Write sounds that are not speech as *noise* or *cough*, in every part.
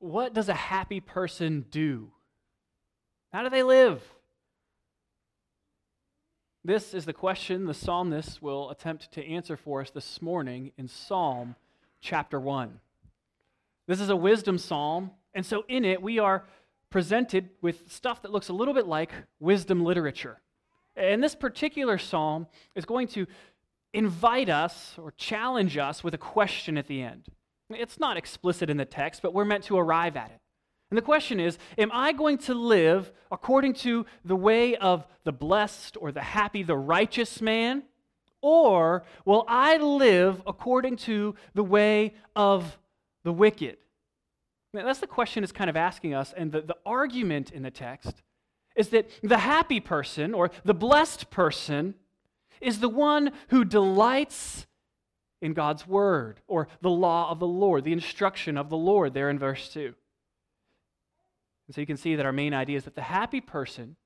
what does a happy person do? How do they live? This is the question the psalmist will attempt to answer for us this morning in Psalm chapter 1. This is a wisdom psalm, and so in it we are presented with stuff that looks a little bit like wisdom literature. And this particular psalm is going to invite us or challenge us with a question at the end. It's not explicit in the text, but we're meant to arrive at it. And the question is Am I going to live according to the way of the blessed or the happy, the righteous man? Or will I live according to the way of the wicked? Now, that's the question it's kind of asking us. And the, the argument in the text is that the happy person or the blessed person is the one who delights in God's word or the law of the Lord, the instruction of the Lord, there in verse 2. And so you can see that our main idea is that the happy person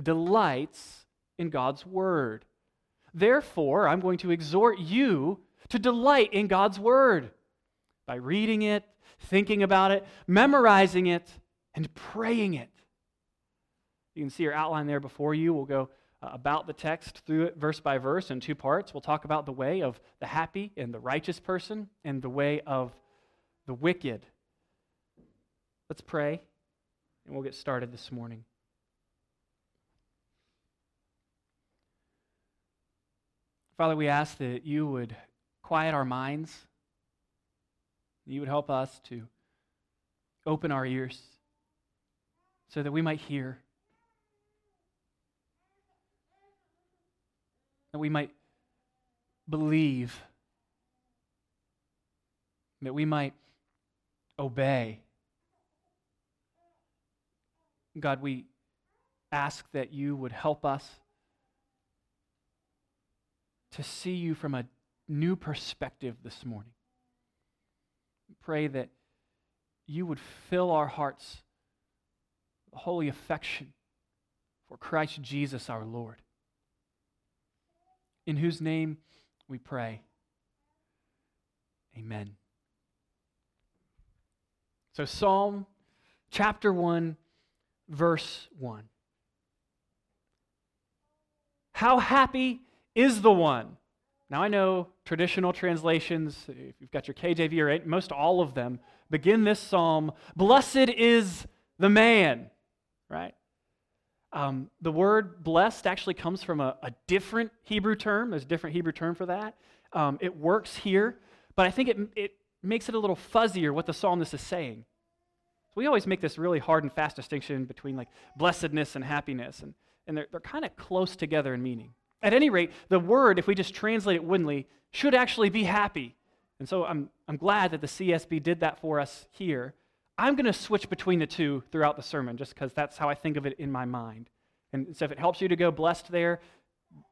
delights in God's word. Therefore, I'm going to exhort you to delight in God's word by reading it, thinking about it, memorizing it, and praying it. You can see your outline there before you. We'll go Uh, about the text through it verse by verse in two parts. We'll talk about the way of the happy and the righteous person and the way of the wicked. Let's pray and we'll get started this morning. Father, we ask that you would quiet our minds, you would help us to open our ears so that we might hear, that we might believe, that we might obey. God, we ask that you would help us to see you from a new perspective this morning. Pray that you would fill our hearts with holy affection for Christ Jesus our Lord, in whose name we pray. Amen. So, Psalm chapter 1 verse 1. How happy is the one? Now, I know traditional translations, if you've got your KJV or most all of them, begin this psalm Blessed is the man, right? Um, the word blessed actually comes from a, a, different Hebrew term. There's a different Hebrew term for that. Um, it works here, but I think it, it makes it a little fuzzier what the psalmist is saying we always make this really hard and fast distinction between like blessedness and happiness, and, and they're, they're kind of close together in meaning. At any rate, the word, if we just translate it woodenly, should actually be happy. And so I'm, I'm glad that the CSB did that for us here. I'm going to switch between the two throughout the sermon just because that's how I think of it in my mind. And so if it helps you to go blessed there,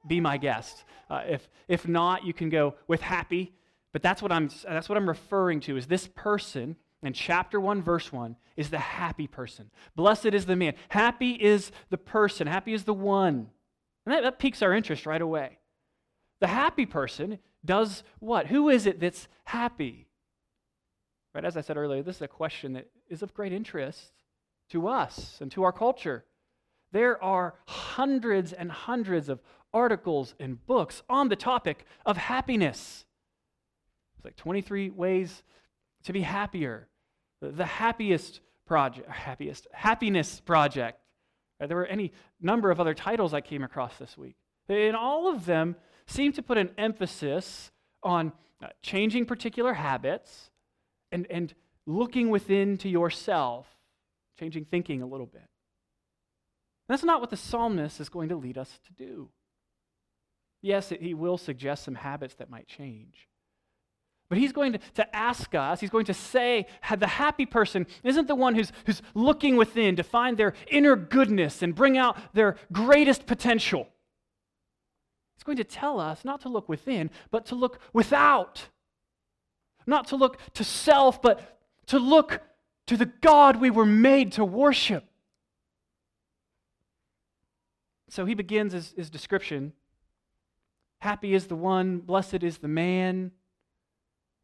be my guest. Uh, if, if not, you can go with happy. But that's what, I'm, that's what I'm referring to is this person in chapter 1, verse 1, is the happy person. Blessed is the man. Happy is the person. Happy is the one. And that, that piques our interest right away. The happy person does what? Who is it that's happy? Right, as I said earlier, this is a question that is of great interest to us and to our culture. There are hundreds and hundreds of articles and books on the topic of happiness. It's like 23 ways to be happier, the happiest project, happiest, happiness project. There were any number of other titles I came across this week. And all of them seem to put an emphasis on uh, changing particular habits and, and looking within to yourself, changing thinking a little bit. That's not what the psalmist is going to lead us to do. Yes, he will suggest some habits that might change. But he's going to, to ask us, he's going to say, the happy person isn't the one who's, who's looking within to find their inner goodness and bring out their greatest potential. He's going to tell us not to look within, but to look without. Not to look to self, but to look to the God we were made to worship. So he begins his, his description Happy is the one, blessed is the man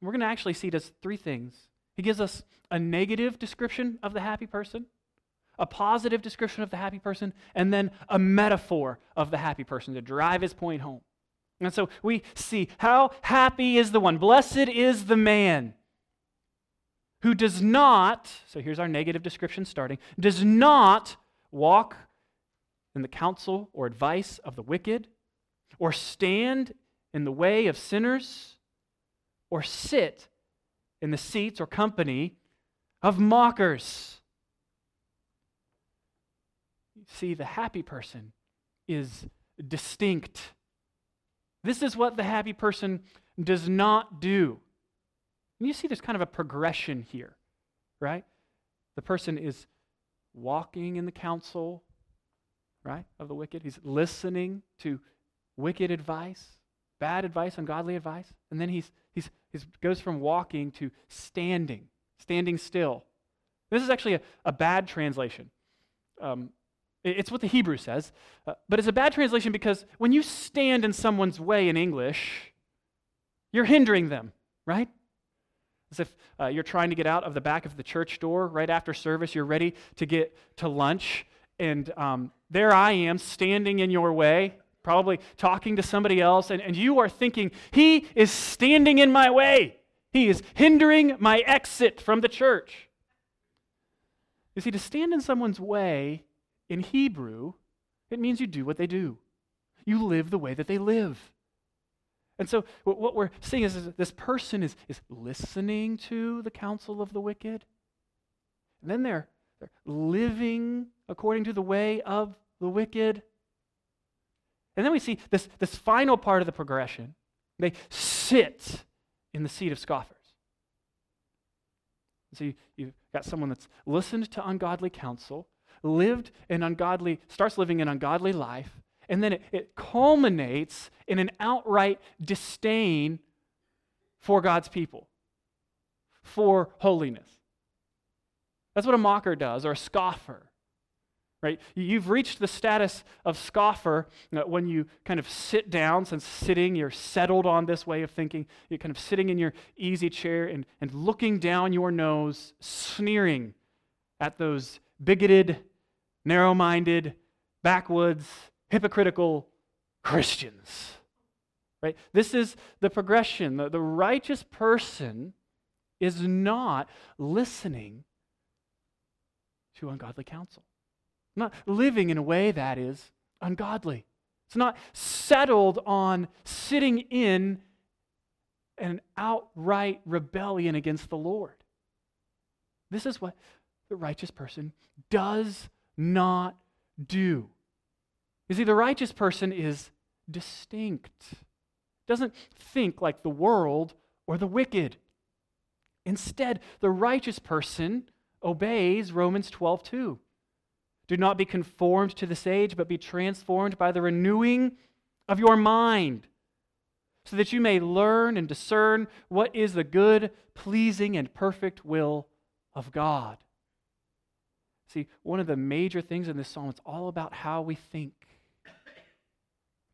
we're going to actually see just three things He gives us a negative description of the happy person, a positive description of the happy person, and then a metaphor of the happy person to drive his point home. And so we see how happy is the one, blessed is the man who does not, so here's our negative description starting, does not walk in the counsel or advice of the wicked, or stand in the way of sinners, or sit in the seats or company of mockers. See, the happy person is distinct. This is what the happy person does not do. And you see there's kind of a progression here, right? The person is walking in the counsel, right, of the wicked. He's listening to wicked advice, bad advice, ungodly advice. And then he's, he's, he goes from walking to standing, standing still. This is actually a, a bad translation. Um, it's what the Hebrew says, uh, but it's a bad translation because when you stand in someone's way in English, you're hindering them, right? As if uh, you're trying to get out of the back of the church door right after service, you're ready to get to lunch, and um, there I am standing in your way, probably talking to somebody else, and, and you are thinking, He is standing in my way. He is hindering my exit from the church. You see, to stand in someone's way in Hebrew, it means you do what they do, you live the way that they live. And so, what we're seeing is, is this person is, is listening to the counsel of the wicked, and then they're, they're living according to the way of the wicked. And then we see this, this final part of the progression. They sit in the seat of scoffers. So you, you've got someone that's listened to ungodly counsel, lived an ungodly, starts living an ungodly life, and then it, it culminates in an outright disdain for God's people, for holiness. That's what a mocker does, or a scoffer right? You've reached the status of scoffer uh, when you kind of sit down, since sitting, you're settled on this way of thinking. You're kind of sitting in your easy chair and, and looking down your nose, sneering at those bigoted, narrow minded, backwoods, hypocritical Christians. Right? This is the progression. The, the righteous person is not listening to ungodly counsel not living in a way that is ungodly. It's not settled on sitting in an outright rebellion against the Lord. This is what the righteous person does not do. You see, the righteous person is distinct, doesn't think like the world or the wicked. Instead, the righteous person obeys Romans 12 2. Do not be conformed to this age, but be transformed by the renewing of your mind, so that you may learn and discern what is the good, pleasing, and perfect will of God. See, one of the major things in this psalm, it's all about how we think.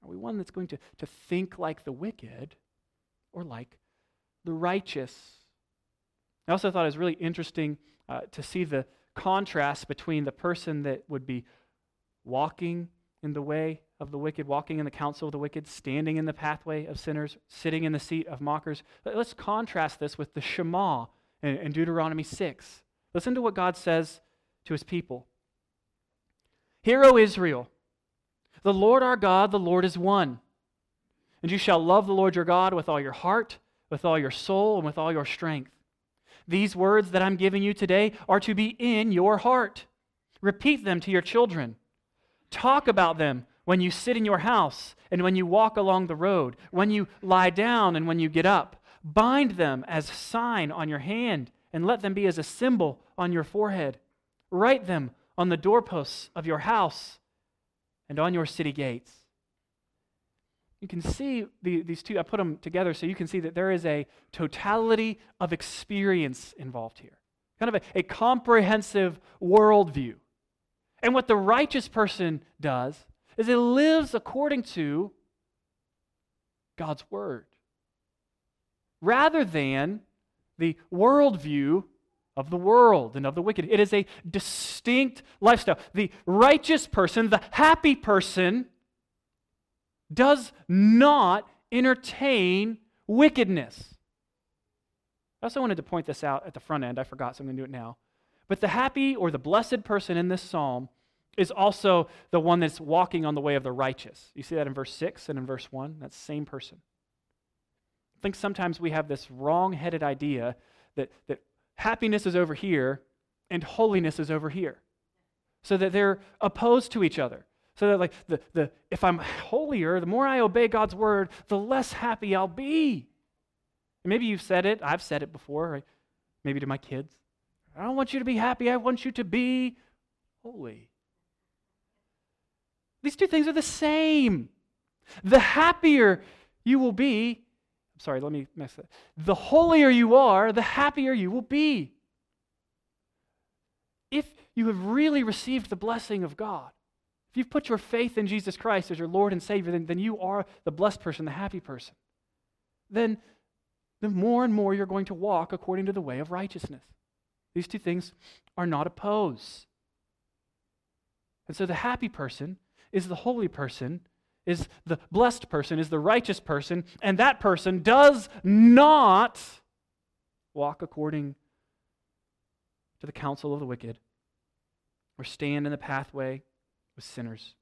Are we one that's going to, to think like the wicked or like the righteous? I also thought it was really interesting uh, to see the, contrast between the person that would be walking in the way of the wicked, walking in the counsel of the wicked, standing in the pathway of sinners, sitting in the seat of mockers. Let's contrast this with the Shema in, in Deuteronomy 6. Listen to what God says to his people Hear, O Israel, the Lord our God, the Lord is one. And you shall love the Lord your God with all your heart, with all your soul, and with all your strength. These words that I'm giving you today are to be in your heart. Repeat them to your children. Talk about them when you sit in your house and when you walk along the road, when you lie down and when you get up. Bind them as a sign on your hand and let them be as a symbol on your forehead. Write them on the doorposts of your house and on your city gates. You can see the, these two, I put them together so you can see that there is a totality of experience involved here, kind of a, a comprehensive worldview. And what the righteous person does is it lives according to God's word. Rather than the worldview of the world and of the wicked. It is a distinct lifestyle. The righteous person, the happy person, does not entertain wickedness. I also wanted to point this out at the front end. I forgot, so I'm going to do it now. But the happy or the blessed person in this psalm is also the one that's walking on the way of the righteous. You see that in verse 6 and in verse 1? That same person. I think sometimes we have this wrong headed idea that, that happiness is over here and holiness is over here. So that they're opposed to each other. So that like the, the if I'm holier, the more I obey God's word, the less happy I'll be. And maybe you've said it, I've said it before, right? maybe to my kids. I don't want you to be happy, I want you to be holy. These two things are the same. The happier you will be, sorry, let me mess that. The holier you are, the happier you will be. If you have really received the blessing of God, if you've put your faith in Jesus Christ as your Lord and Savior, then, then you are the blessed person, the happy person. Then, then more and more you're going to walk according to the way of righteousness. These two things are not opposed. And so the happy person is the holy person, is the blessed person, is the righteous person, and that person does not walk according to the counsel of the wicked, or stand in the pathway with sinners,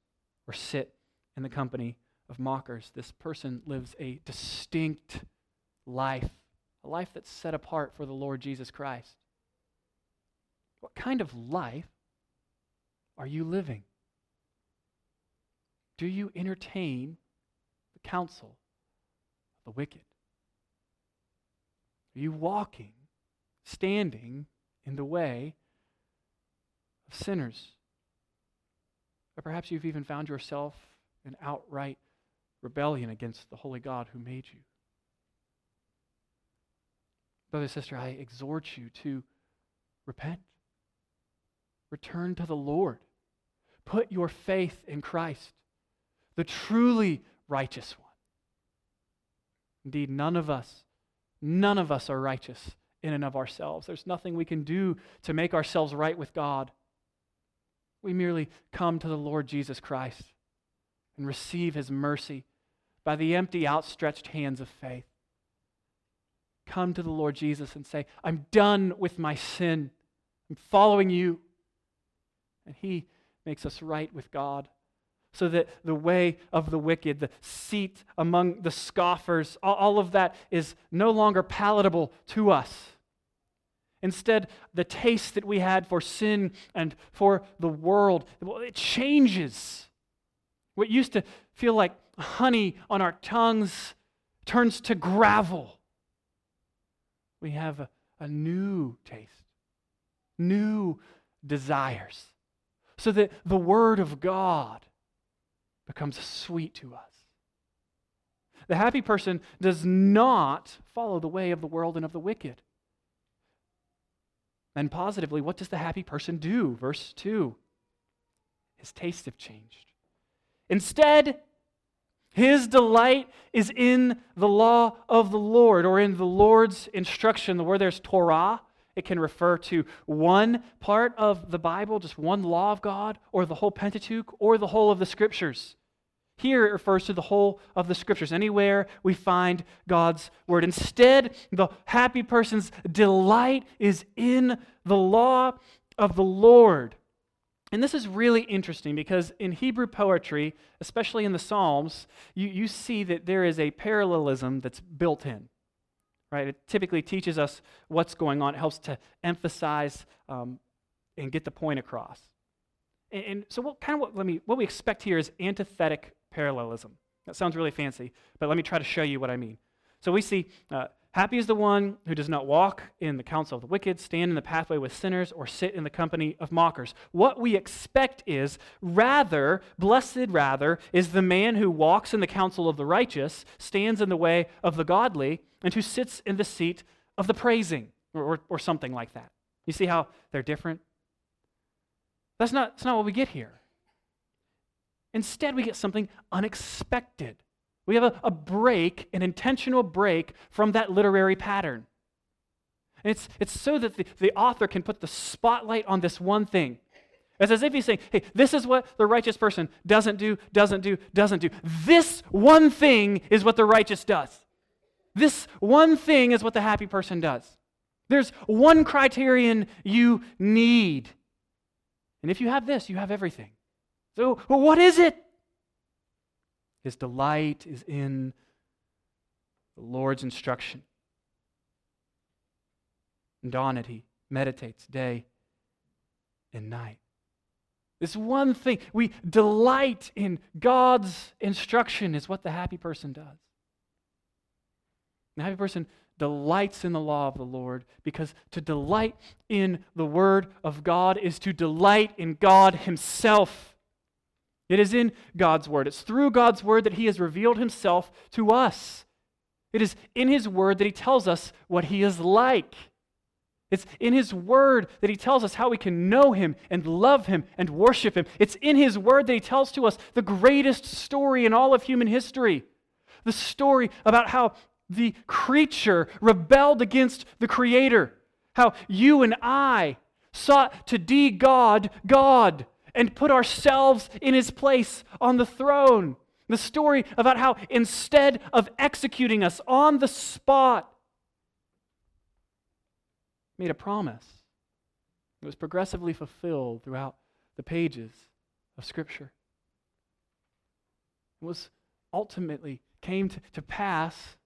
or sit in the company of mockers. This person lives a distinct life, a life that's set apart for the Lord Jesus Christ. What kind of life are you living? Do you entertain the counsel of the wicked? Are you walking, standing in the way of sinners? Or perhaps you've even found yourself in outright rebellion against the holy God who made you. Brother, sister, I exhort you to repent. Return to the Lord. Put your faith in Christ the truly righteous one. Indeed, none of us, none of us are righteous in and of ourselves. There's nothing we can do to make ourselves right with God. We merely come to the Lord Jesus Christ and receive his mercy by the empty, outstretched hands of faith. Come to the Lord Jesus and say, I'm done with my sin. I'm following you. And he makes us right with God so that the way of the wicked, the seat among the scoffers, all, of that is no longer palatable to us. Instead, the taste that we had for sin and for the world, it changes. What used to feel like honey on our tongues turns to gravel. We have a, a new taste, new desires, so that the Word of God becomes sweet to us. The happy person does not follow the way of the world and of the wicked. And positively, what does the happy person do? Verse 2 His tastes have changed. Instead, his delight is in the law of the Lord or in the Lord's instruction. The word there's Torah. It can refer to one part of the Bible, just one law of God, or the whole Pentateuch, or the whole of the Scriptures. Here it refers to the whole of the Scriptures, anywhere we find God's Word. Instead, the happy person's delight is in the law of the Lord. And this is really interesting because in Hebrew poetry, especially in the Psalms, you, you see that there is a parallelism that's built in right? It typically teaches us what's going on. It helps to emphasize um, and get the point across. And, and so, what kind of what, let me, what we expect here is antithetic parallelism. That sounds really fancy, but let me try to show you what I mean. So we see uh, Happy is the one who does not walk in the counsel of the wicked, stand in the pathway with sinners, or sit in the company of mockers. What we expect is, rather, blessed rather, is the man who walks in the counsel of the righteous, stands in the way of the godly, and who sits in the seat of the praising, or, or, or something like that. You see how they're different? That's not, that's not what we get here. Instead, we get something unexpected. We have a, a break, an intentional break from that literary pattern. And it's, it's so that the, the author can put the spotlight on this one thing. It's as if he's saying, hey, this is what the righteous person doesn't do, doesn't do, doesn't do. This one thing is what the righteous does. This one thing is what the happy person does. There's one criterion you need. And if you have this, you have everything. So, well, what is it? His delight is in the Lord's instruction. And on it, he meditates day and night. This one thing, we delight in God's instruction, is what the happy person does. The happy person delights in the law of the Lord because to delight in the Word of God is to delight in God Himself. It is in God's Word. It's through God's Word that He has revealed Himself to us. It is in His Word that He tells us what He is like. It's in His Word that He tells us how we can know Him and love Him and worship Him. It's in His Word that He tells to us the greatest story in all of human history the story about how the creature rebelled against the Creator, how you and I sought to de God God and put ourselves in His place on the throne. The story about how instead of executing us on the spot, made a promise. It was progressively fulfilled throughout the pages of Scripture. It was ultimately came to, to pass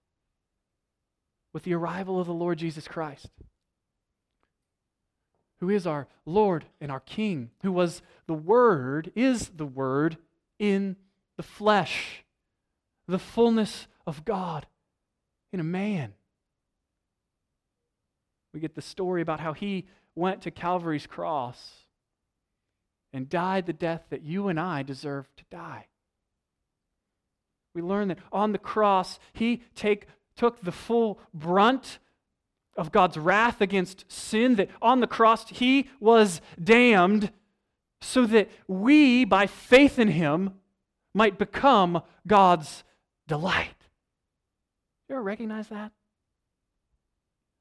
with the arrival of the Lord Jesus Christ, who is our Lord and our King, who was the Word, is the Word in the flesh, the fullness of God in a man. We get the story about how he went to Calvary's cross and died the death that you and I deserve to die. We learn that on the cross, he take, took the full brunt of God's wrath against sin, that on the cross, he was damned so that we, by faith in him, might become God's delight. You ever recognize that?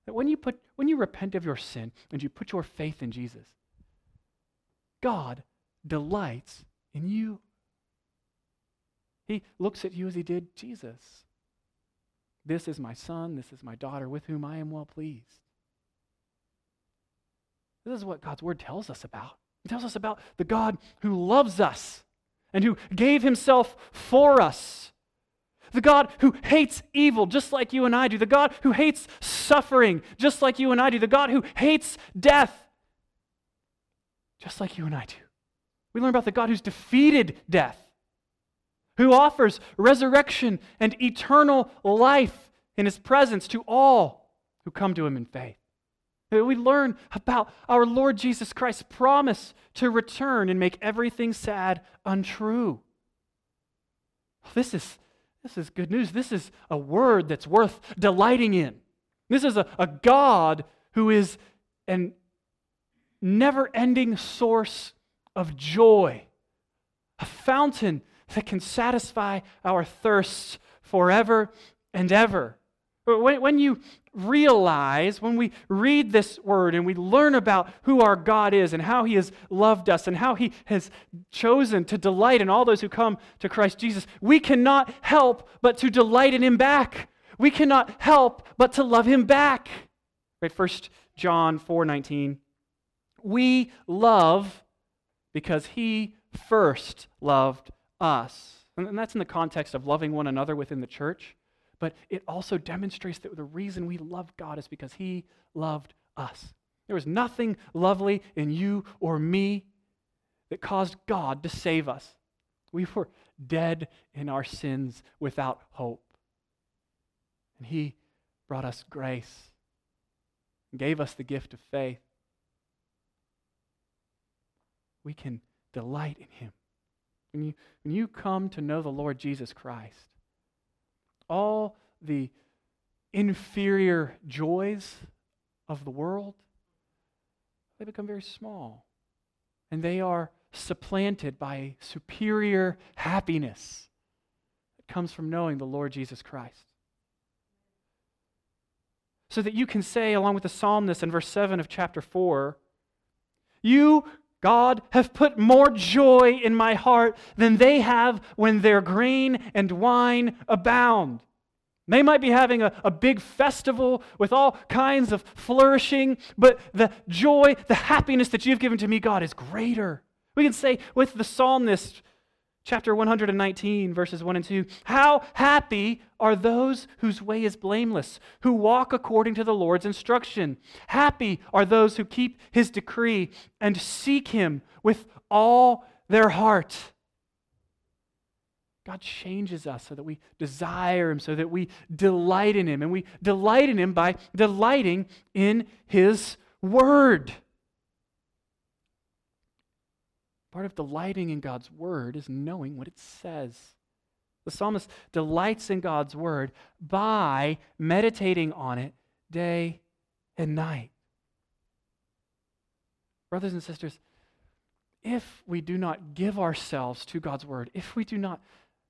That when you put when you repent of your sin and you put your faith in Jesus, God delights in you. He looks at you as he did Jesus. This is my son, this is my daughter with whom I am well pleased. This is what God's word tells us about. It tells us about the God who loves us and who gave himself for us. The God who hates evil just like you and I do. The God who hates suffering just like you and I do. The God who hates death just like you and I do. We learn about the God who's defeated death, who offers resurrection and eternal life in his presence to all who come to him in faith. We learn about our Lord Jesus Christ's promise to return and make everything sad untrue. This is, this is good news. This is a word that's worth delighting in. This is a, a God who is an never ending source of joy, a fountain that can satisfy our thirsts forever and ever. When, when you realize when we read this word and we learn about who our God is and how he has loved us and how he has chosen to delight in all those who come to Christ Jesus, we cannot help but to delight in him back. We cannot help but to love him back. Right, First John 4:19. We love because he first loved us. And that's in the context of loving one another within the church but it also demonstrates that the reason we love God is because He loved us. There was nothing lovely in you or me that caused God to save us. We were dead in our sins without hope. And He brought us grace and gave us the gift of faith. We can delight in Him. When you, when you come to know the Lord Jesus Christ, all the inferior joys of the world, they become very small. And they are supplanted by a superior happiness that comes from knowing the Lord Jesus Christ. so that you can say, along with the psalmist in verse 7 of chapter 4, You, God, have put more joy in my heart than they have when their grain and wine abound. They might be having a, a big festival with all kinds of flourishing, but the joy, the happiness that you've given to me, God, is greater. We can say with the psalmist, chapter 119, verses 1 and 2 How happy are those whose way is blameless, who walk according to the Lord's instruction. Happy are those who keep his decree and seek him with all their heart. God changes us so that we desire Him, so that we delight in Him. And we delight in Him by delighting in His Word. Part of delighting in God's Word is knowing what it says. The psalmist delights in God's Word by meditating on it day and night. Brothers and sisters, if we do not give ourselves to God's Word, if we do not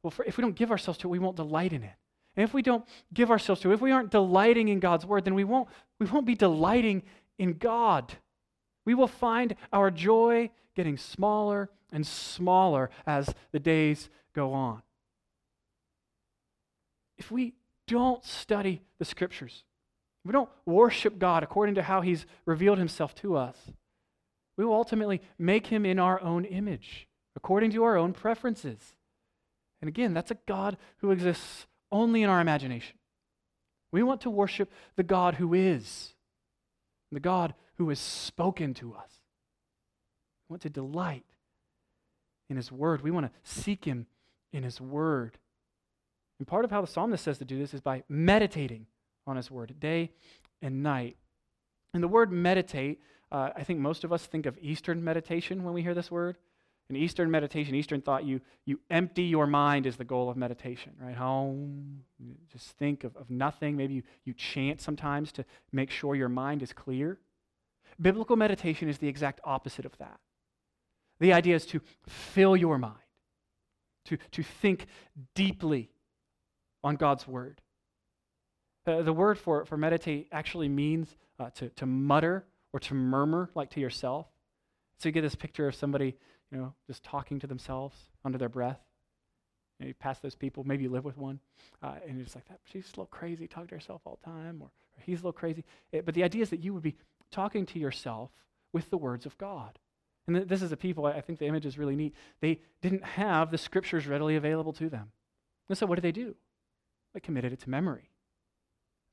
well, if we don't give ourselves to it, we won't delight in it. And if we don't give ourselves to it, if we aren't delighting in God's word, then we won't, we won't be delighting in God. We will find our joy getting smaller and smaller as the days go on. If we don't study the scriptures, we don't worship God according to how He's revealed Himself to us, we will ultimately make Him in our own image, according to our own preferences. And again, that's a God who exists only in our imagination. We want to worship the God who is, the God who has spoken to us. We want to delight in His Word. We want to seek Him in His Word. And part of how the psalmist says to do this is by meditating on His Word day and night. And the word meditate, uh, I think most of us think of Eastern meditation when we hear this word. In Eastern meditation, Eastern thought, you, you empty your mind is the goal of meditation, right? Home, just think of, of nothing. Maybe you, you chant sometimes to make sure your mind is clear. Biblical meditation is the exact opposite of that. The idea is to fill your mind, to, to think deeply on God's word. Uh, the word for, for meditate actually means uh, to, to mutter or to murmur, like to yourself. So you get this picture of somebody you know, just talking to themselves under their breath. Know, you pass those people, maybe you live with one, uh, and you're just like, that, she's a little crazy, talking to herself all the time, or, or he's a little crazy. It, but the idea is that you would be talking to yourself with the words of God. And this is a people, I think the image is really neat. They didn't have the scriptures readily available to them. And so what did they do? They committed it to memory.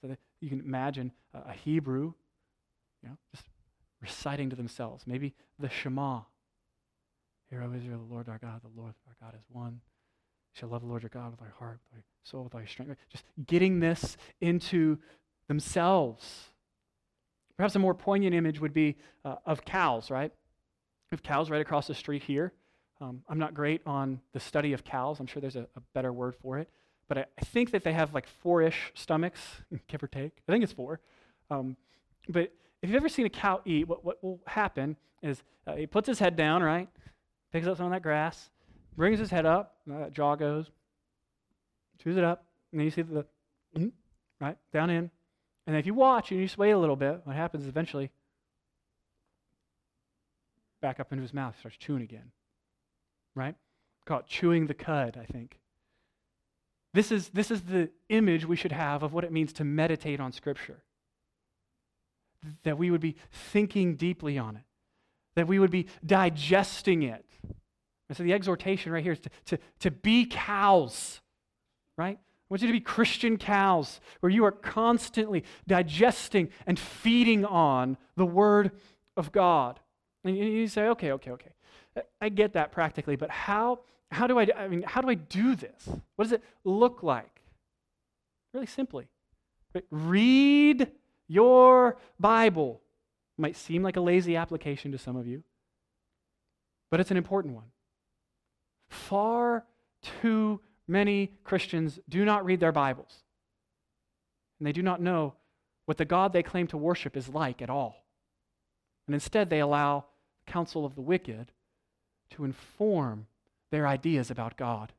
So you can imagine a, a Hebrew, you know, just reciting to themselves, maybe the Shema, Hear, O Israel, the Lord our God, the Lord our God is one. You shall love the Lord your God with thy heart, with thy soul, with thy strength. Just getting this into themselves. Perhaps a more poignant image would be uh, of cows, right? We have cows right across the street here. Um, I'm not great on the study of cows. I'm sure there's a, a better word for it. But I, I, think that they have like four ish stomachs, *laughs* give or take. I think it's four. Um, but if you've ever seen a cow eat, what, what will happen is uh, he puts his head down, right? picks up some of that grass, brings his head up, that jaw goes, chews it up, and then you see the, mm, right, down in. And if you watch and you just wait a little bit, what happens is eventually back up into his mouth, starts chewing again. Right? Call it chewing the cud, I think. This is, this is the image we should have of what it means to meditate on Scripture. That we would be thinking deeply on it, that we would be digesting it, and so the exhortation right here is to, to, to be cows, right? I want you to be Christian cows where you are constantly digesting and feeding on the Word of God. And you say, okay, okay, okay. Uh, I get that practically, but how, how do I, I mean, how do I do this? What does it look like? Really simply. Read your Bible. Might seem like a lazy application to some of you, but it's an important one. Far too many Christians do not read their Bibles, and they do not know what the God they claim to worship is like at all. And instead, they allow counsel of the wicked to inform their ideas about God.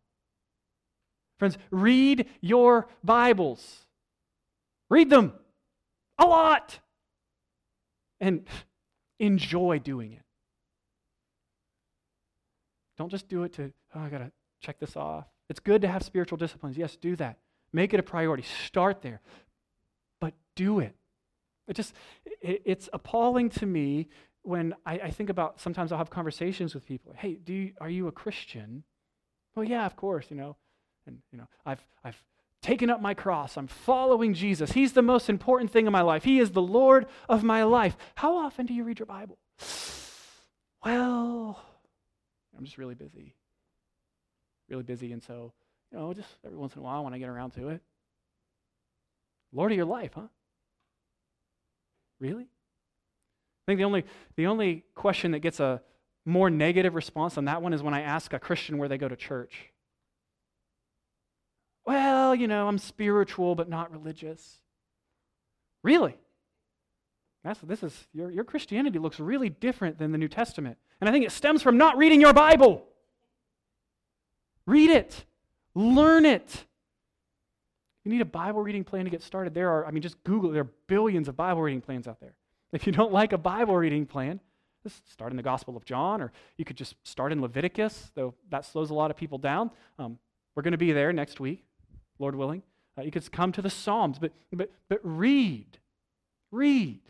Friends, read your Bibles. Read them. a lot. And *laughs* enjoy doing it. Don't just do it to, oh, I got to check this off. It's good to have spiritual disciplines. Yes, do that. Make it a priority. Start there. But do it. It just, it, it's appalling to me when I, I, think about sometimes I'll have conversations with people. Hey, do you, are you a Christian? Well, yeah, of course, you know. And, you know, I've, I've taken up my cross. I'm following Jesus. He's the most important thing in my life. He is the Lord of my life. How often do you read your Bible? *sighs* Well, I'm just really busy. Really busy. And so, you know, just every once in a while when I get around to it. Lord of your life, huh? Really? I think the only, the only question that gets a more negative response on that one is when I ask a Christian where they go to church. Well, you know, I'm spiritual but not religious. Really? That's, this is, your, your Christianity looks really different than the New Testament. And I think it stems from not reading your Bible. Read it, learn it. You need a Bible reading plan to get started. There are, I mean, just Google, there are billions of Bible reading plans out there. If you don't like a Bible reading plan, just start in the Gospel of John, or you could just start in Leviticus, though that slows a lot of people down. Um, we're going to be there next week, Lord willing. Uh, you could come to the Psalms, but, but, but read. Read.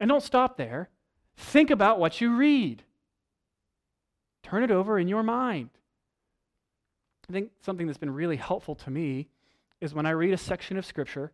And don't stop there. Think about what you read. Turn it over in your mind. I think something that's been really helpful to me is when I read a section of Scripture,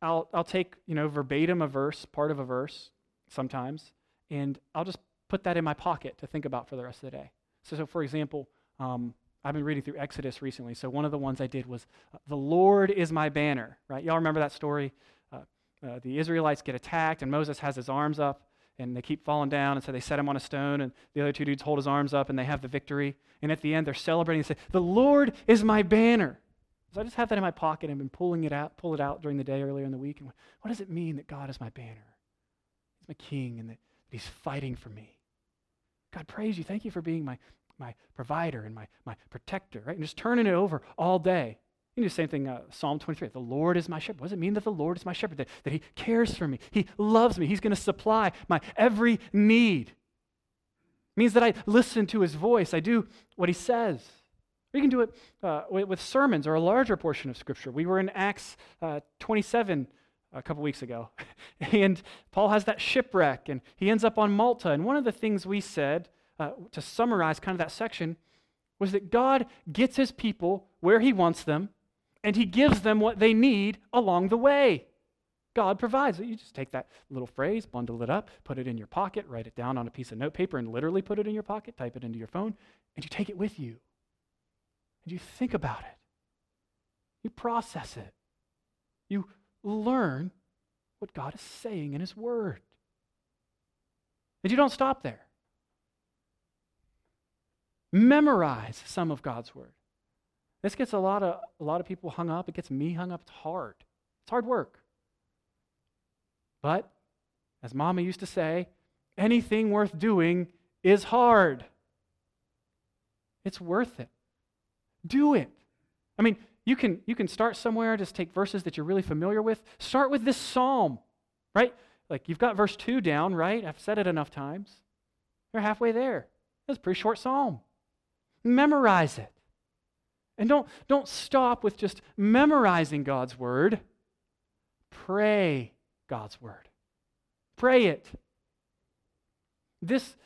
I'll, I'll take, you know, verbatim a verse, part of a verse sometimes, and I'll just put that in my pocket to think about for the rest of the day. So, so for example, um, I've been reading through Exodus recently. So one of the ones I did was, uh, The Lord is my banner, right? Y'all remember that story? Uh, uh, the Israelites get attacked, and Moses has his arms up, and they keep falling down, and so they set him on a stone, and the other two dudes hold his arms up, and they have the victory. And at the end, they're celebrating and say, The Lord is my banner. So I just have that in my pocket and been pulling it out, pull it out during the day earlier in the week. And what does it mean that God is my banner? He's my king and that, that he's fighting for me. God, praise you. Thank you for being my, my provider and my, my protector, right? And just turning it over all day. You do the same thing, uh, Psalm 23. The Lord is my shepherd. What does it mean that the Lord is my shepherd? That, that he cares for me. He loves me. He's going to supply my every need. It means that I listen to his voice. I do what he says. We can do it uh, with, with, sermons or a larger portion of Scripture. We were in Acts uh, 27 a couple weeks ago, *laughs* and Paul has that shipwreck, and he ends up on Malta. And one of the things we said uh, to summarize kind of that section was that God gets his people where he wants them, and he gives them what they need along the way. God provides. You just take that little phrase, bundle it up, put it in your pocket, write it down on a piece of notepaper, and literally put it in your pocket, type it into your phone, and you take it with you and you think about it. You process it. You learn what God is saying in His Word. And you don't stop there. Memorize some of God's Word. This gets a lot of, a lot of people hung up. It gets me hung up. It's hard. It's hard work. But, as Mama used to say, anything worth doing is hard. It's worth it. Do it. I mean, you can, you can start somewhere, just take verses that you're really familiar with. Start with this psalm, right? Like you've got verse 2 down, right? I've said it enough times. You're halfway there. It's a pretty short psalm. Memorize it. And don't, don't stop with just memorizing God's word. Pray God's word. Pray it. This,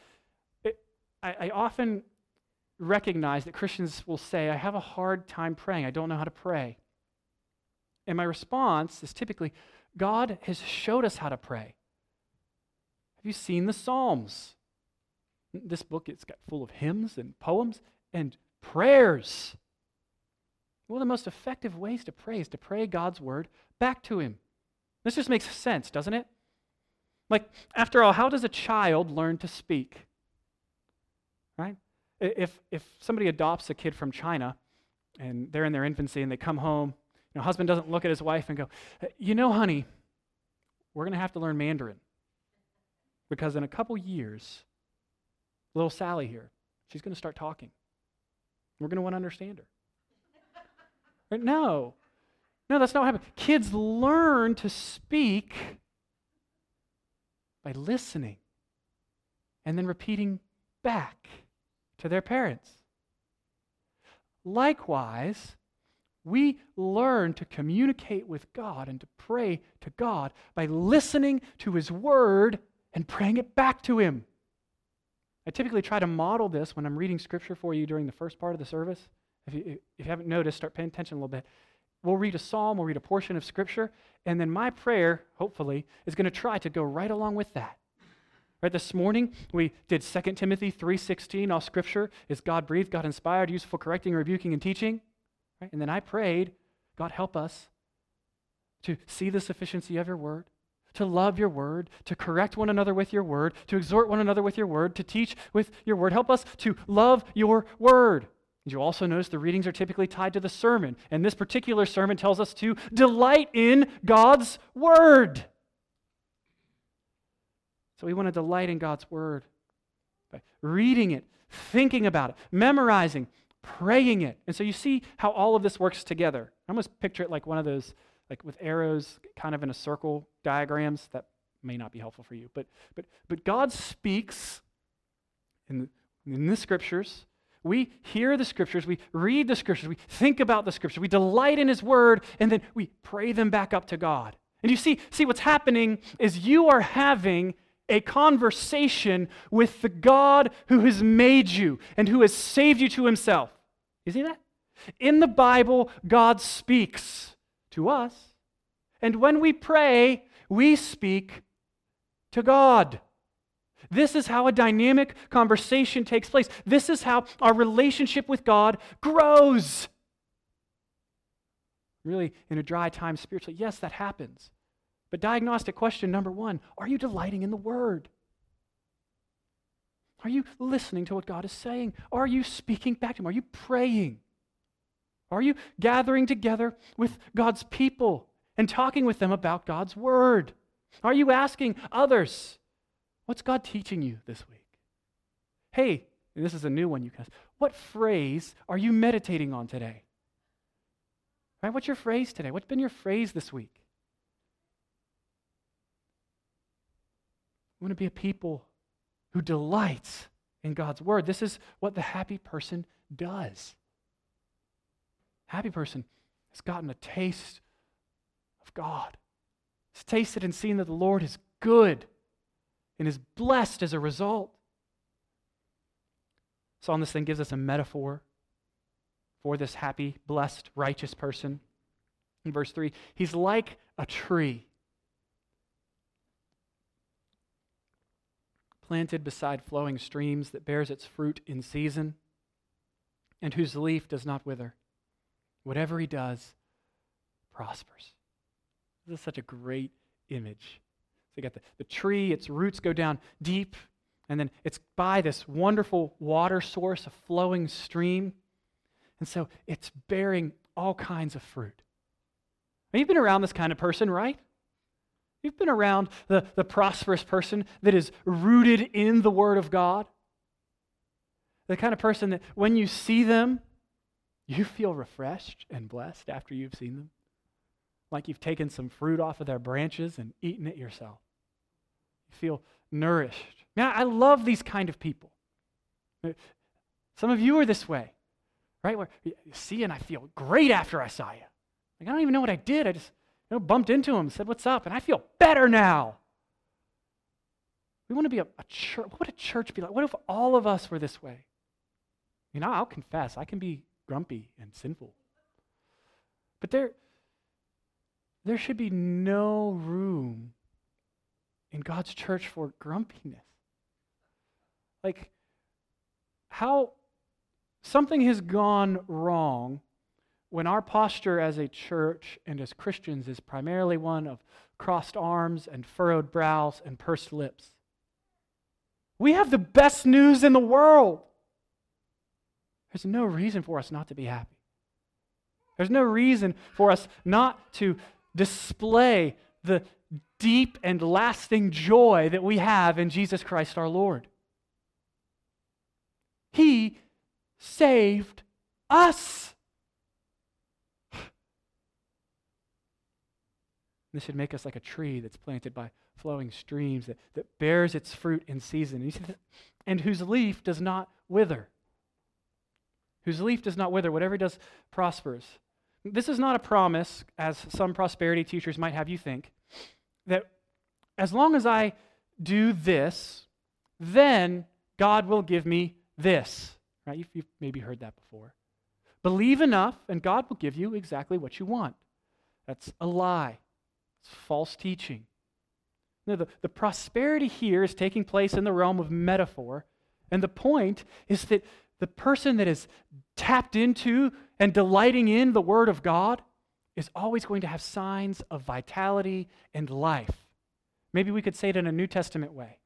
it, I, I often recognize that Christians will say, I have a hard time praying. I don't know how to pray. And my response is typically, God has showed us how to pray. Have you seen the Psalms? This book it's got full of hymns and poems and prayers. One of the most effective ways to pray is to pray God's word back to him. This just makes sense, doesn't it? Like, after all, how does a child learn to speak? Right? If, if somebody adopts a kid from China and they're in their infancy and they come home, you know, husband doesn't look at his wife and go, uh, You know, honey, we're going to have to learn Mandarin. Because in a couple years, little Sally here, she's going to start talking. We're going to want to understand her. Right? No. No, that's not what happens. Kids learn to speak by listening and then repeating back to their parents. Likewise, we learn to communicate with God and to pray to God by listening to His Word and praying it back to Him. I typically try to model this when I'm reading Scripture for you during the first part of the service. If you, if you haven't noticed, start paying attention a little bit. We'll read a psalm, we'll read a portion of Scripture, and then my prayer, hopefully, is going to try to go right along with that. Right, this morning we did 2 Timothy 3:16. All scripture is God breathed, God inspired, useful correcting, rebuking, and teaching. Right? And then I prayed, God help us to see the sufficiency of your word, to love your word, to correct one another with your word, to exhort one another with your word, to teach with your word. Help us to love your word. And You also notice the readings are typically tied to the sermon. And this particular sermon tells us to delight in God's word. So we want to delight in God's word by reading it, thinking about it, memorizing, praying it. And so you see how all of this works together. I almost picture it like one of those, like with arrows kind of in a circle diagrams. That may not be helpful for you. But, but, but God speaks in the, in the scriptures. We hear the scriptures, we read the scriptures, we think about the scriptures, we delight in his word, and then we pray them back up to God. And you see, see what's happening is you are having a conversation with the God who has made you and who has saved you to himself. You see that? In the Bible, God speaks to us. And when we pray, we speak to God. This is how a dynamic conversation takes place. This is how our relationship with God grows. Really, in a dry time spiritually, yes, that happens. But diagnostic question number one Are you delighting in the Word? Are you listening to what God is saying? Are you speaking back to Him? Are you praying? Are you gathering together with God's people and talking with them about God's Word? Are you asking others, What's God teaching you this week? Hey, this is a new one, you guys. What phrase are you meditating on today? Right? What's your phrase today? What's been your phrase this week? We want to be a people who delights in God's word. This is what the happy person does. Happy person has gotten a taste of God. Has tasted and seen that the Lord is good and is blessed as a result. On this thing gives us a metaphor for this happy, blessed, righteous person. In verse 3, he's like a tree planted beside flowing streams that bears its fruit in season and whose leaf does not wither. Whatever he does prospers. This is such a great image. So you got the, the tree, its roots go down deep, and then it's by this wonderful water source, a flowing stream. And so it's bearing all kinds of fruit. Now, you've been around this kind of person, right? You've been around the, the prosperous person that is rooted in the Word of God. The kind of person that when you see them, you feel refreshed and blessed after you've seen them. Like you've taken some fruit off of their branches and eaten it yourself. You feel nourished. Man, I love these kind of people. Some of you are this way, right? Where you see and I feel great after I saw you. Like, I don't even know what I did. I just bumped into him, said, What's up? And I feel better now. We want to be a, a church. What would a church be like? What if all of us were this way? You know, I'll confess, I can be grumpy and sinful. But there, there should be no room in God's church for grumpiness. Like, how something has gone wrong when our posture as a church and as Christians is primarily one of crossed arms and furrowed brows and pursed lips, we have the best news in the world. There's no reason for us not to be happy. There's no reason for us not to display the deep and lasting joy that we have in Jesus Christ our Lord. He saved us. This should make us like a tree that's planted by flowing streams that, that bears its fruit in season. And, and whose leaf does not wither. Whose leaf does not wither. Whatever does prospers. This is not a promise, as some prosperity teachers might have you think, that as long as I do this, then God will give me this. Right? You've, you've maybe heard that before. Believe enough, and God will give you exactly what you want. That's a lie. It's false teaching. The, the prosperity here is taking place in the realm of metaphor. And the point is that the person that is tapped into and delighting in the Word of God is always going to have signs of vitality and life. Maybe we could say it in a New Testament way.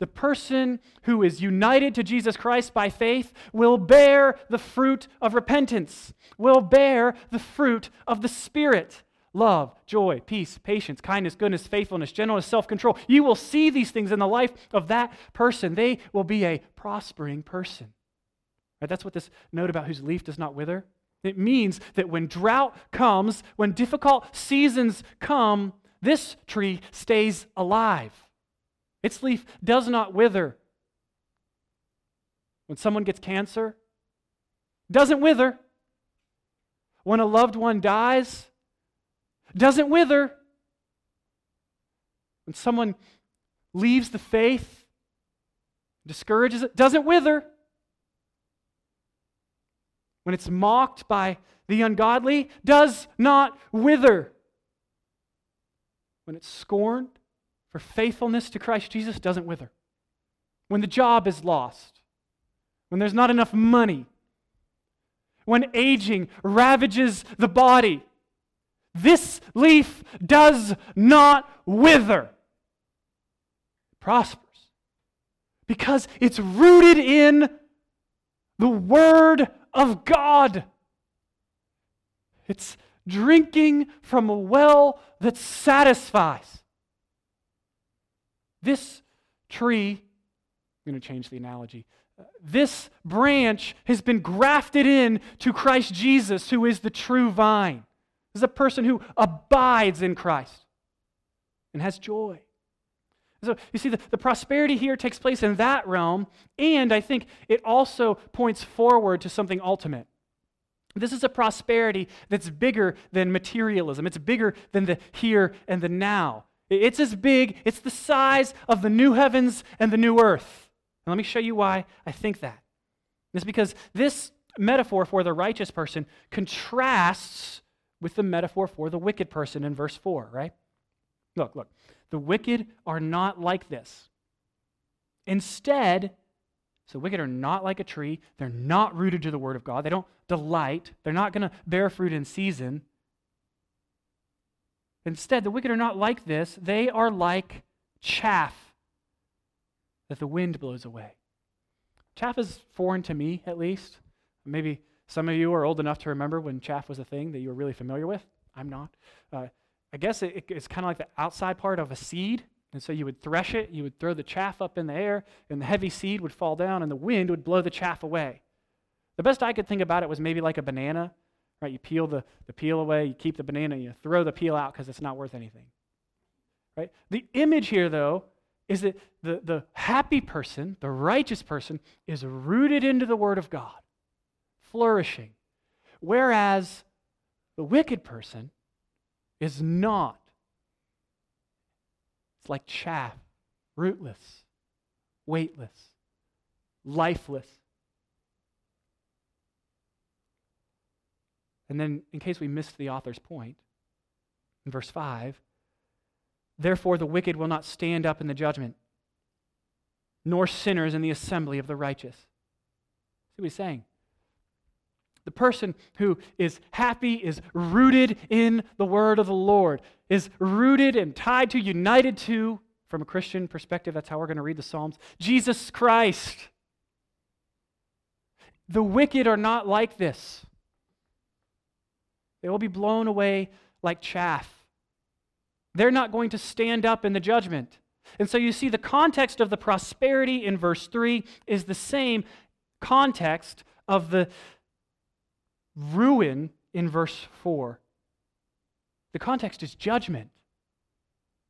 The person who is united to Jesus Christ by faith will bear the fruit of repentance, will bear the fruit of the Spirit love, joy, peace, patience, kindness, goodness, faithfulness, gentleness, self control. You will see these things in the life of that person. They will be a prospering person. Right? That's what this note about whose leaf does not wither. It means that when drought comes, when difficult seasons come, this tree stays alive. Its leaf does not wither. When someone gets cancer, doesn't wither. When a loved one dies, doesn't wither. When someone leaves the faith, discourages it, doesn't wither. When it's mocked by the ungodly, does not wither. When it's scorned, for faithfulness to Christ Jesus doesn't wither. When the job is lost, when there's not enough money, when aging ravages the body, this leaf does not wither. It prospers because it's rooted in the Word of God. It's drinking from a well that satisfies. This tree, I'm going to change the analogy. This branch has been grafted in to Christ Jesus, who is the true vine. This is a person who abides in Christ and has joy. So you see, the, the prosperity here takes place in that realm, and I think it also points forward to something ultimate. This is a prosperity that's bigger than materialism. It's bigger than the here and the now. It's as big, it's the size of the new heavens and the new earth. And let me show you why I think that. It's because this metaphor for the righteous person contrasts with the metaphor for the wicked person in verse 4, right? Look, look. The wicked are not like this. Instead, so wicked are not like a tree. They're not rooted to the word of God. They don't delight. They're not going to bear fruit in season. Instead, the wicked are not like this. They are like chaff that the wind blows away. Chaff is foreign to me, at least. Maybe some of you are old enough to remember when chaff was a thing that you were really familiar with. I'm not. Uh, I guess it, it's kind of like the outside part of a seed. And so you would thresh it, you would throw the chaff up in the air, and the heavy seed would fall down, and the wind would blow the chaff away. The best I could think about it was maybe like a banana Right? You peel the, the peel away, you keep the banana, you throw the peel out because it's not worth anything. Right? The image here, though, is that the, the happy person, the righteous person, is rooted into the Word of God, flourishing. Whereas the wicked person is not. It's like chaff, rootless, weightless, lifeless. And then, in case we missed the author's point, in verse 5, therefore the wicked will not stand up in the judgment, nor sinners in the assembly of the righteous. See what he's saying? The person who is happy is rooted in the word of the Lord, is rooted and tied to, united to, from a Christian perspective, that's how we're going to read the Psalms, Jesus Christ. The wicked are not like this. They will be blown away like chaff. They're not going to stand up in the judgment. And so you see, the context of the prosperity in verse 3 is the same context of the ruin in verse 4. The context is judgment.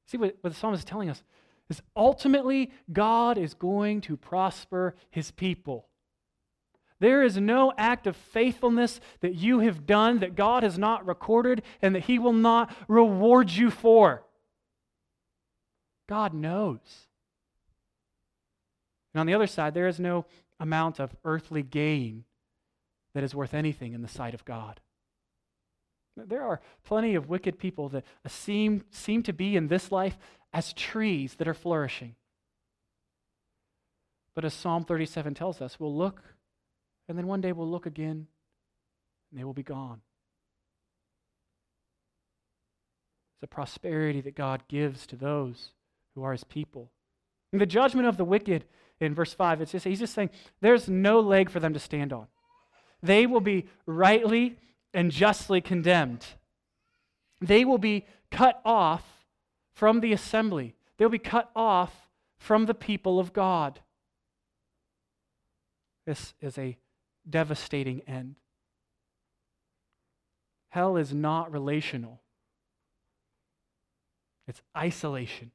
See what, what the psalmist is telling us is ultimately God is going to prosper his people. There is no act of faithfulness that you have done that God has not recorded and that he will not reward you for. God knows. And on the other side, there is no amount of earthly gain that is worth anything in the sight of God. There are plenty of wicked people that seem, seem to be in this life as trees that are flourishing. But as Psalm 37 tells us, we'll look, and then one day we'll look again, and they will be gone. It's a prosperity that God gives to those who are his people. And the judgment of the wicked in verse 5, it's just, he's just saying there's no leg for them to stand on. They will be rightly and justly condemned. They will be cut off from the assembly, they'll be cut off from the people of God. This is a devastating end. Hell is not relational, it's isolation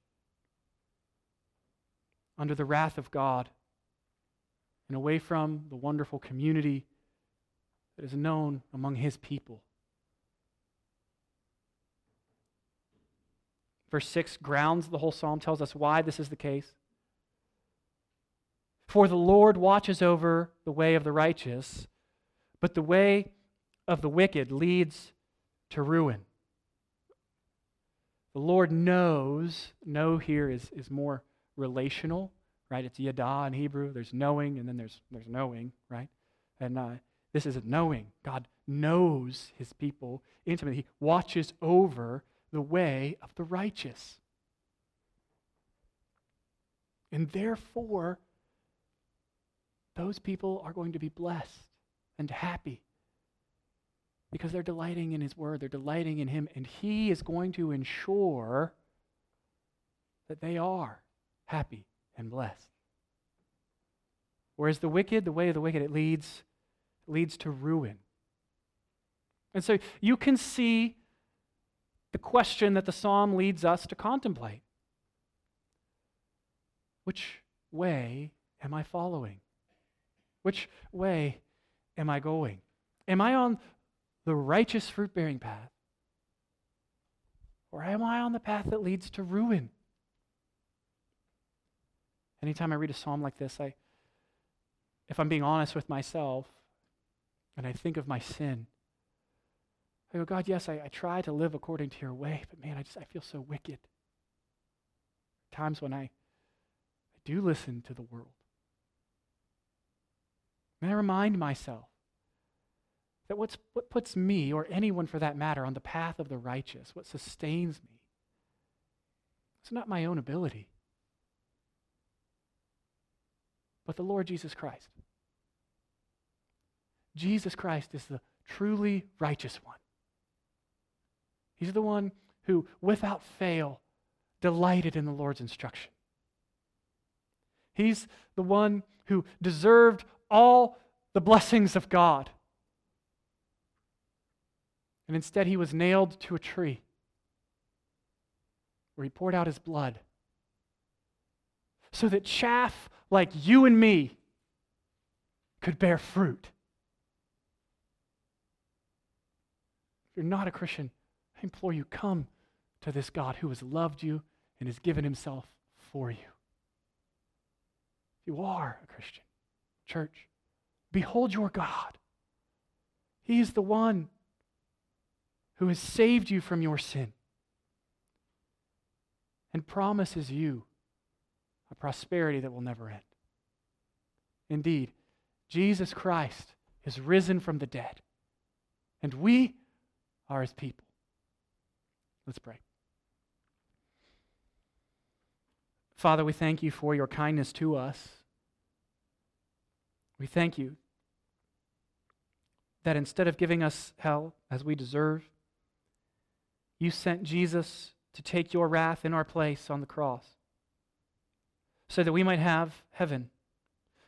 under the wrath of God and away from the wonderful community that is known among his people. Verse 6 grounds the whole psalm, tells us why this is the case. For the Lord watches over the way of the righteous, but the way of the wicked leads to ruin. The Lord knows, know here is, is more relational, right? It's yada in Hebrew. There's knowing, and then there's, there's knowing, right? And uh, this is knowing. God knows his people intimately. He watches over the way of the righteous. And therefore, those people are going to be blessed and happy because they're delighting in his word, they're delighting in him, and he is going to ensure that they are happy and blessed. Whereas the wicked, the way of the wicked, it leads, leads to ruin. And so you can see the question that the psalm leads us to contemplate. Which way am I following? Which way am I going? Am I on the righteous fruit bearing path? Or am I on the path that leads to ruin? Anytime I read a psalm like this, I, if I'm being honest with myself and I think of my sin, I go, God, yes, I, I try to live according to your way, but man, I just I feel so wicked. Times when I, I do listen to the world. And I remind myself that what's, what puts me, or anyone for that matter, on the path of the righteous, what sustains me, it's not my own ability but the Lord Jesus Christ. Jesus Christ is the truly righteous one. He's the one who, without fail, delighted in the Lord's instruction. He's the one who deserved all the blessings of God. And instead, he was nailed to a tree where he poured out his blood so that chaff like you and me could bear fruit. You're not a Christian, I implore you, come to this God who has loved you and has given himself for you. If you are a Christian, church, behold your God. He is the one who has saved you from your sin and promises you a prosperity that will never end. Indeed, Jesus Christ is risen from the dead, and we are his people. Let's pray. Father, we thank you for your kindness to us. We thank you that instead of giving us hell as we deserve, you sent Jesus to take your wrath in our place on the cross so that we might have heaven,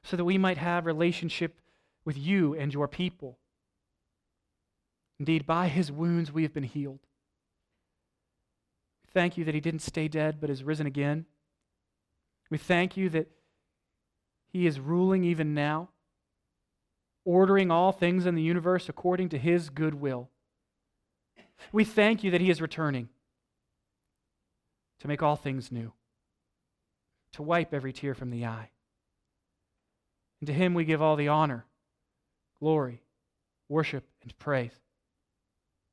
so that we might have relationship with you and your people. Indeed, by his wounds we have been healed. We thank you that he didn't stay dead but is risen again. We thank you that he is ruling even now, ordering all things in the universe according to his good will. We thank you that he is returning to make all things new, to wipe every tear from the eye. And to him we give all the honor, glory, worship, and praise.